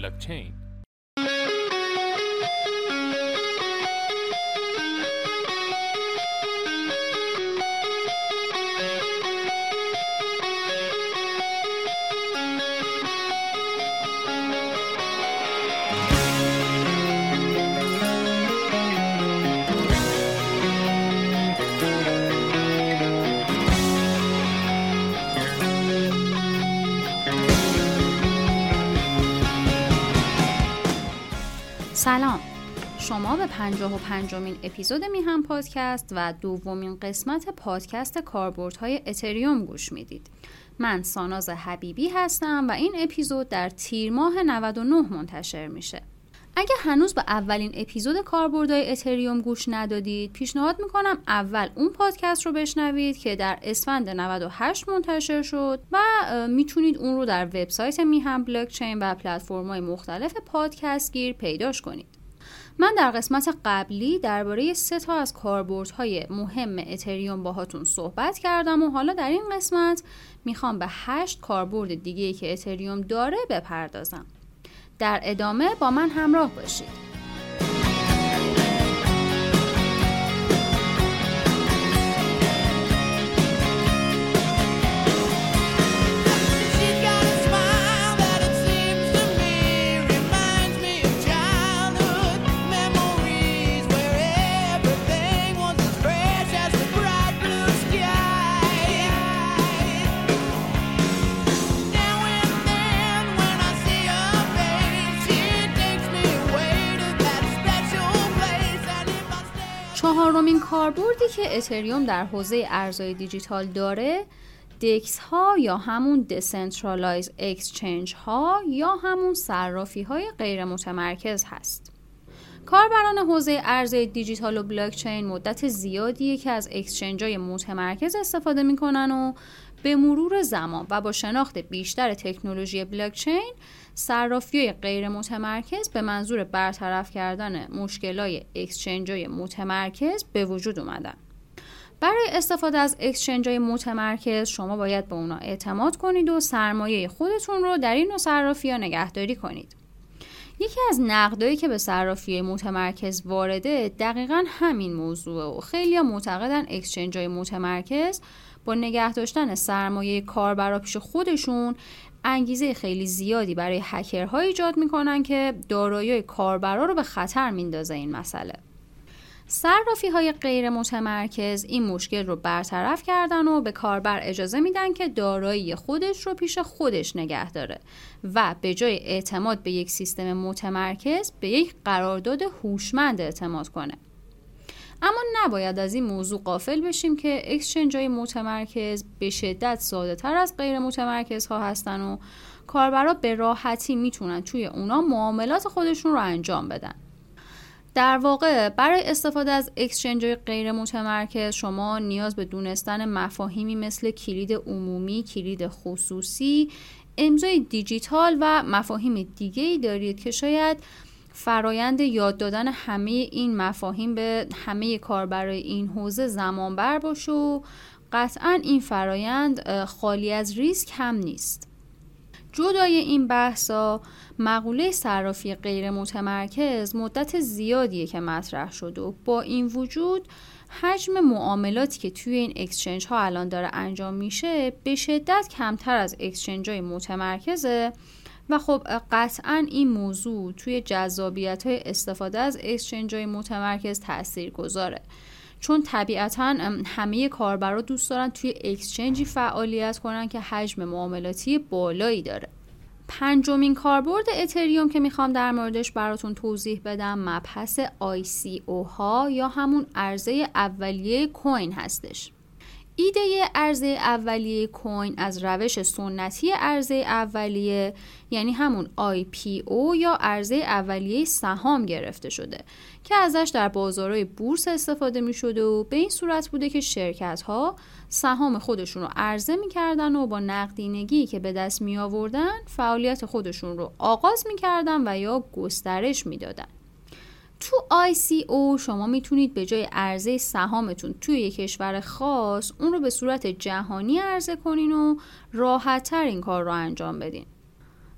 بلاکچین سلام. شما به پنجاه و پنجمین اپیزود میهم پادکست و دومین قسمت پادکست کاربردهای اتریوم گوش می‌دید. من ساناز حبیبی هستم و این اپیزود در تیر ماه 99 منتشر میشه. اگه هنوز به اولین اپیزود کاربردهای اتریوم گوش ندادید پیشنهاد می‌کنم اول اون پادکست رو بشنوید که در اسفند 98 منتشر شد و می‌تونید اون رو در وبسایت میهم بلاکچین و پلتفرم‌های مختلف پادکست گیر پیداش کنید. من در قسمت قبلی درباره سه تا از کاربردهای مهم اتریوم باهاتون صحبت کردم و حالا در این قسمت می‌خوام به هشت کاربرد دیگه که اتریوم داره بپردازم. در ادامه با من همراه باشید. چهارمین کاربردی که اتریوم در حوزه ارزهای دیجیتال داره DEX ها یا همون decentralized exchange ها یا همون صرافی های غیر متمرکز هست. کاربران حوزه ارزهای دیجیتال و بلاکچین مدت زیادیه که از exchange های متمرکز استفاده می‌کنن و به مرور زمان و با شناخت بیشتر تکنولوژی بلاکچین صرافی غیر متمرکز به منظور برطرف کردن مشکلای exchange های متمرکز به وجود اومدن. برای استفاده از اکسچنج های متمرکز شما باید به اونا اعتماد کنید و سرمایه خودتون رو در این نوع صرافی ها نگهداری کنید. یکی از نقدایی که به صرافی متمرکز وارده دقیقا همین موضوع و خیلی معتقدن اکسچنج های متمرکز با نگه داشتن سرمایه کاربرا پیش خودشون انگیزه خیلی زیادی برای هکرها ایجاد می‌کنن که دارایی کاربرا رو به خطر میندازه این مسئله. صرافی های غیر متمرکز این مشکل رو برطرف کردن و به کاربر اجازه میدن که دارایی خودش رو پیش خودش نگه داره و به جای اعتماد به یک سیستم متمرکز به یک قرارداد هوشمند اعتماد کنه. اما نباید از این موضوع قافل بشیم که اکسچنج های متمرکز به شدت ساده تر از غیر متمرکز ها هستن و کاربرا به راحتی می‌تونن توی اونا معاملات خودشون رو انجام بدن. در واقع برای استفاده از اکسچنج غیر متمرکز شما نیاز به دونستن مفاهیمی مثل کلید عمومی، کلید خصوصی، امضای دیجیتال و مفاهیم دیگه ای دارید که شاید فرایند یاد دادن همه این مفاهیم به همه کاربرای این حوزه زمان بر باشه و قطعا این فرایند خالی از ریسک هم نیست. جدای این بحثا مقوله صرافی غیر متمرکز مدت زیادیه که مطرح شده و با این وجود حجم معاملاتی که توی این exchange ها الان داره انجام میشه به شدت کمتر از exchange های متمرکزه و خب قطعا این موضوع توی جذابیت های استفاده از exchange های متمرکز تأثیر گذاره چون طبیعتا همه کاربرا دوست دارن توی exchange ی فعالیت کنن که حجم معاملاتی بالایی داره. پنجمین کاربرد اتریوم که می‌خوام در موردش براتون توضیح بدم مبحث ICO ها یا همون عرضه اولیه کوین هستش. ایده عرضه اولیه کوین از روش سنتی عرضه اولیه یعنی همون IPO یا عرضه اولیه سهام گرفته شده که ازش در بازارهای بورس استفاده می شده و به این صورت بوده که شرکت ها سهام خودشون رو عرضه می‌کردن و با نقدینگی که به دست می آوردن فعالیت خودشون رو آغاز می‌کردن و یا گسترش می‌دادن. تو ICO شما می‌تونید به جای عرضه سهامتون توی یک کشور خاص اون رو به صورت جهانی عرضه کنین و راحتتر این کار رو انجام بدین.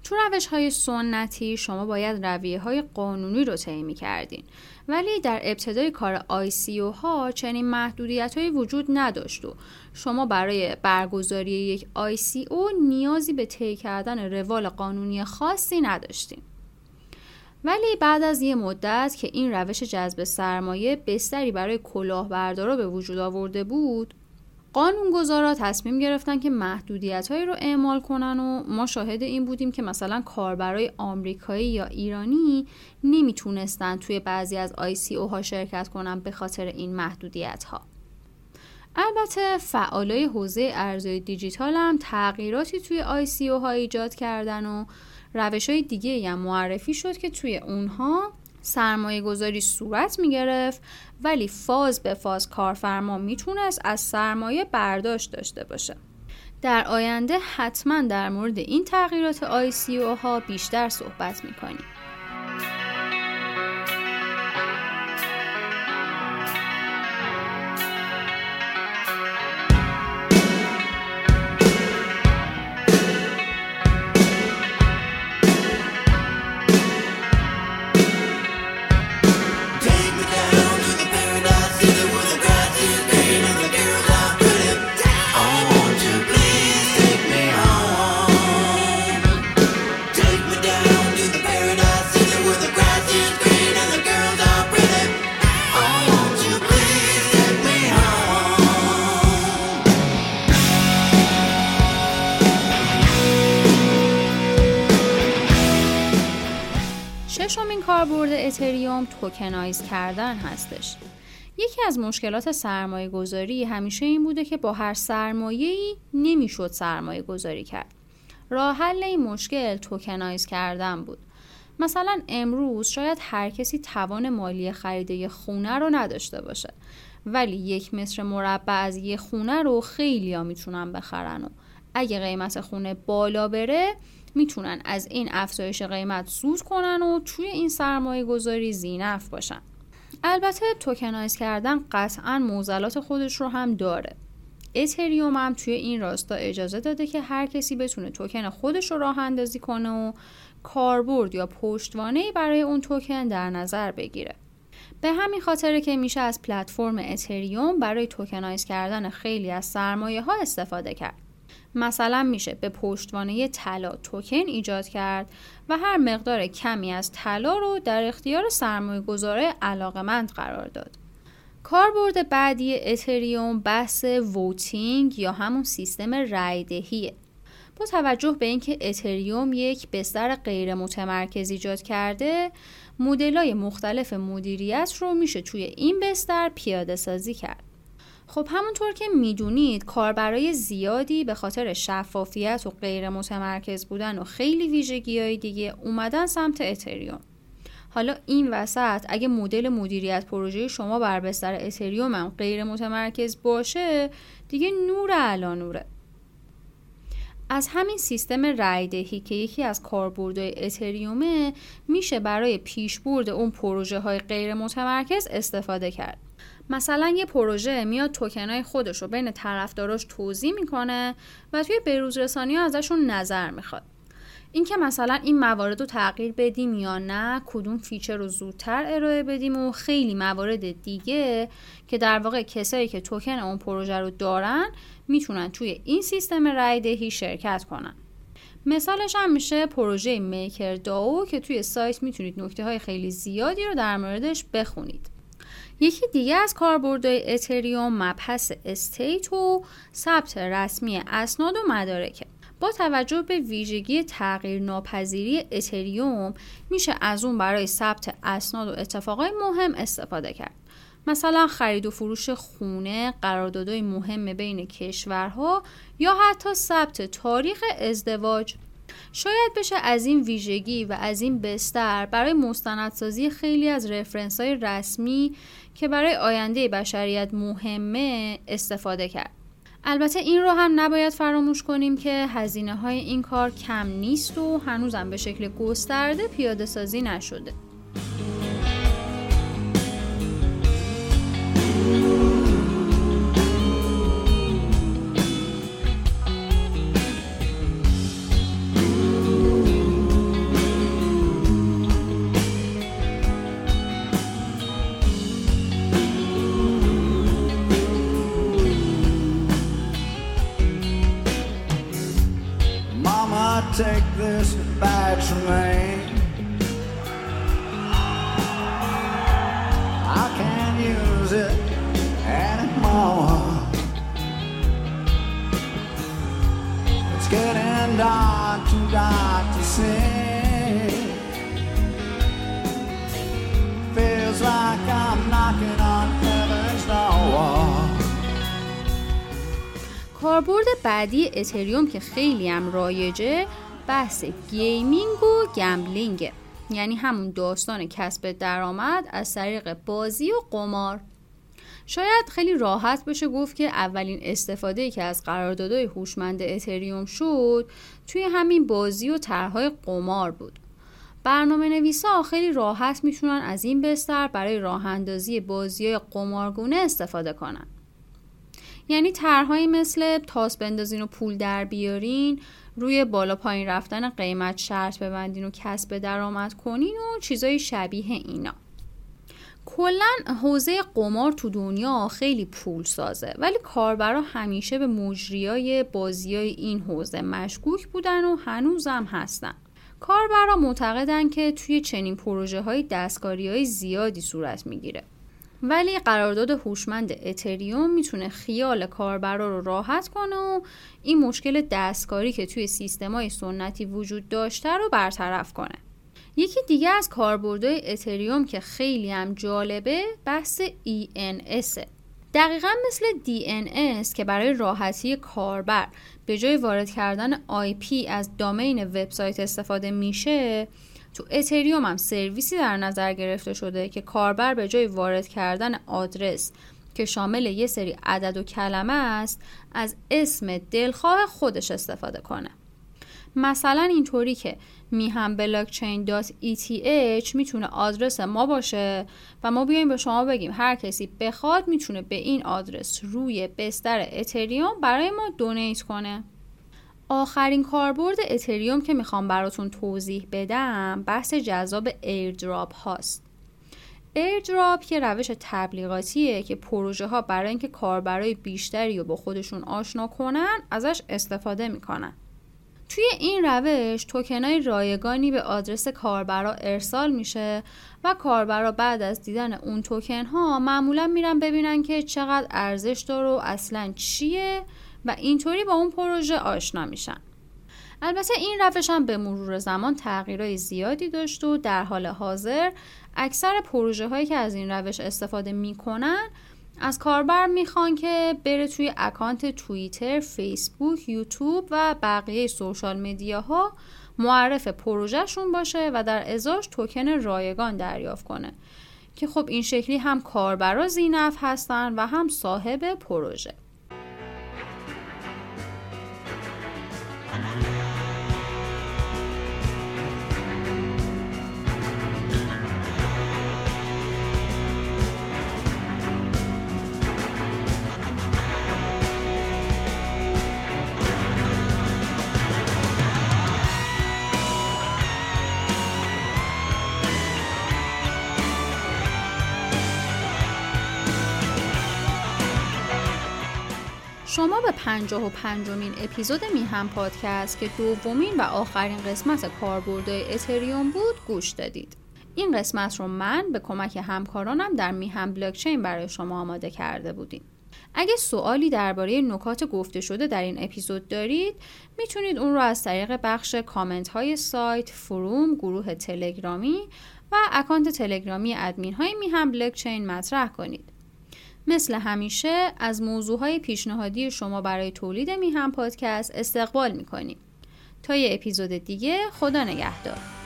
تو روش های سنتی شما باید رویه های قانونی رو طی کردین ولی در ابتدای کار او ها چنین محدودیت های وجود نداشت و شما برای برگزاری یک او نیازی به طی کردن روال قانونی خاصی نداشتین. ولی بعد از یه مدت که این روش جذب سرمایه بستری برای کلاهبردارا به وجود آورده بود قانونگذارا تصمیم گرفتن که محدودیت هایی رو اعمال کنن و ما شاهد این بودیم که مثلا کاربرای آمریکایی یا ایرانی نمی‌تونستن توی بعضی از او ها شرکت کنن به خاطر این محدودیت ها. البته فعالای حوزه ارزهای دیجیتال هم تغییراتی توی او ها ایجاد کردن و روش های دیگه هم معرفی شد که توی اونها سرمایه گذاری صورت می گرفت ولی فاز به فاز کارفرما می‌تونست از سرمایه برداشت داشته باشه. در آینده حتما در مورد این تغییرات او ها بیشتر صحبت می‌کنیم. کاربرد اتریوم tokenize کردن هستش. یکی از مشکلات سرمایه گذاری همیشه این بوده که با هر سرمایه‌ای نمی‌شد سرمایه گذاری کرد. راه حل این مشکل tokenize کردن بود. مثلا امروز شاید هر کسی توان مالی خرید یه خونه رو نداشته باشه ولی یک متر مربع از یه خونه رو خیلی ها می‌تونن بخرن و اگه قیمت خونه بالا بره می‌تونن از این افزایش قیمت سود کنن و توی این سرمایه گذاری ذینفع باشن. البته tokenize کردن قطعا معضلات خودش رو هم داره. اتریوم هم توی این راستا اجازه داده که هر کسی بتونه توکن خودش رو راه اندازی کنه و کاربرد یا پشتوانه برای اون توکن در نظر بگیره. به همین خاطره که میشه از پلتفرم اتریوم برای tokenize کردن خیلی از سرمایه ها استفاده کرد. مثلا میشه به پشتوانه طلا توکن ایجاد کرد و هر مقدار کمی از طلا رو در اختیار سرمایه گذاره علاقمند قرار داد. کاربرد بعدی اتریوم بحث ووتینگ یا همون سیستم رایدهیه. با توجه به اینکه اتریوم یک بستر غیر متمرکز ایجاد کرده مدلای مختلف مدیریت رو میشه توی این بستر پیاده سازی کرد. خب همونطور که می‌دونید کاربرای زیادی به خاطر شفافیت و غیر متمرکز بودن و خیلی ویژگی های دیگه اومدن سمت اتریوم. حالا این وسط اگه مدل مدیریت پروژه شما بر بستر اتریوم هم غیر متمرکز باشه دیگه نور علا نوره. از همین سیستم رایدهی که یکی از کاربردهای اتریومه میشه برای پیشبرد اون پروژه های غیر متمرکز استفاده کرد. مثلا یه پروژه میاد توکنای خودش رو بین طرفداراش توزیع می‌کنه و توی بروز رسانی ازشون نظر می‌خواد. اینکه مثلا این موارد رو تغییر بدیم یا نه کدوم feature رو زودتر ارائه بدیم و خیلی موارد دیگه که در واقع کسایی که توکن اون پروژه رو دارن می‌تونن توی این سیستم رایدهی شرکت کنن. مثالش هم میشه پروژه میکر داو که توی سایت می‌تونید نکته های خیلی زیادی رو در موردش بخونید. یکی دیگه از کاربردهای اتریوم مبحث استیت و ثبت رسمی اسناد و مدارکه. با توجه به ویژگی تغییر ناپذیری اتریوم میشه از اون برای ثبت اسناد و اتفاقای مهم استفاده کرد. مثلا خرید و فروش خونه، قراردادهای مهم بین کشورها یا حتی ثبت تاریخ ازدواج. شاید بشه از این ویژگی و از این بستر برای مستندسازی خیلی از رفرنس های رسمی که برای آینده بشریت مهمه استفاده کرد. البته این رو هم نباید فراموش کنیم که هزینه های این کار کم نیست و هنوزم به شکل گسترده پیاده سازی نشده. Getting dark, too dark to see. Feels like I'm knocking on heaven's door. کاربرد بعدی اتریوم که خیلی هم رایجه بحث gaming و gambling ه یعنی همون داستان کسب درآمد از طریق بازی و قمار شاید خیلی راحت بشه گفت که اولین استفاده که از قراردادهای هوشمند اتریوم شد توی همین بازی و طرحهای قمار بود. برنامه نویسا خیلی راحت می‌تونن از این بستر برای راه اندازی بازی قمارگونه استفاده کنن. یعنی طرحهایی مثل تاس بندازین و پول در بیارین روی بالا پایین رفتن قیمت شرط ببندین و کسب درآمد کنین و چیزای شبیه اینا. کلا حوزه قمار تو دنیا خیلی پول سازه ولی کاربرا همیشه به مجریای بازی های این حوزه مشکوک بودن و هنوزم هستن. کاربرا معتقدن که توی چنین پروژه های دستکاری های زیادی صورت می‌گیره. ولی قرارداد هوشمند اتریوم می‌تونه خیال کاربرا رو راحت کنه و این مشکل دستکاری که توی سیستمای سنتی وجود داشته رو برطرف کنه. یکی دیگه از کاربردهای اتریوم که خیلی هم جالبه بحث ENS دقیقا مثل DNS که برای راحتی کاربر به جای وارد کردن IP از دامین وبسایت استفاده میشه تو اتریوم هم سرویسی در نظر گرفته شده که کاربر به جای وارد کردن آدرس که شامل یه سری عدد و کلمه است از اسم دلخواه خودش استفاده کنه. مثلا اینطوری که میهم بلاکچین دات ETH می‌تونه آدرس ما باشه و ما بیایم به شما بگیم هر کسی بخواد می‌تونه به این آدرس روی بستر اتریوم برای ما دونیت کنه. آخرین کاربرد اتریوم که می‌خوام براتون توضیح بدم بحث جذاب airdrop هاست. airdrop یه روش تبلیغاتیه که پروژه ها برای اینکه کاربرای بیشتری رو با خودشون آشنا کنن ازش استفاده می‌کنن. توی این روش توکنای رایگانی به آدرس کاربرا ارسال میشه و کاربرا بعد از دیدن اون توکن ها معمولا میرن ببینن که چقدر ارزش داره و اصلا چیه و اینطوری با اون پروژه آشنا میشن. البته این روش هم به مرور زمان تغییرهای زیادی داشت و در حال حاضر اکثر پروژه هایی که از این روش استفاده می‌کنن از کاربر می‌خوان که بره توی اکانت توییتر، فیسبوک، یوتیوب و بقیه سوشال مدیاها معرف پروژهشون باشه و در ازاش توکن رایگان دریافت کنه. که خب این شکلی هم کاربرا زینف هستن و هم صاحب پروژه. شما به پنجاه و پنجمین اپیزود میهم پادکست که دومین و آخرین قسمت کاربردهای اتریوم بود گوش دادید. این قسمت رو من به کمک همکارانم در میهم بلاکچین برای شما آماده کرده بودیم. اگه سوالی درباره نکات گفته شده در این اپیزود دارید می‌تونید اون رو از طریق بخش کامنت های سایت، فروم، گروه تلگرامی و اکانت تلگرامی ادمین های میهم بلاکچین مطرح کنید. مثل همیشه از موضوعهای پیشنهادی شما برای تولید میهم پادکست استقبال می‌کنیم. تا یه اپیزود دیگه خدا نگهدار.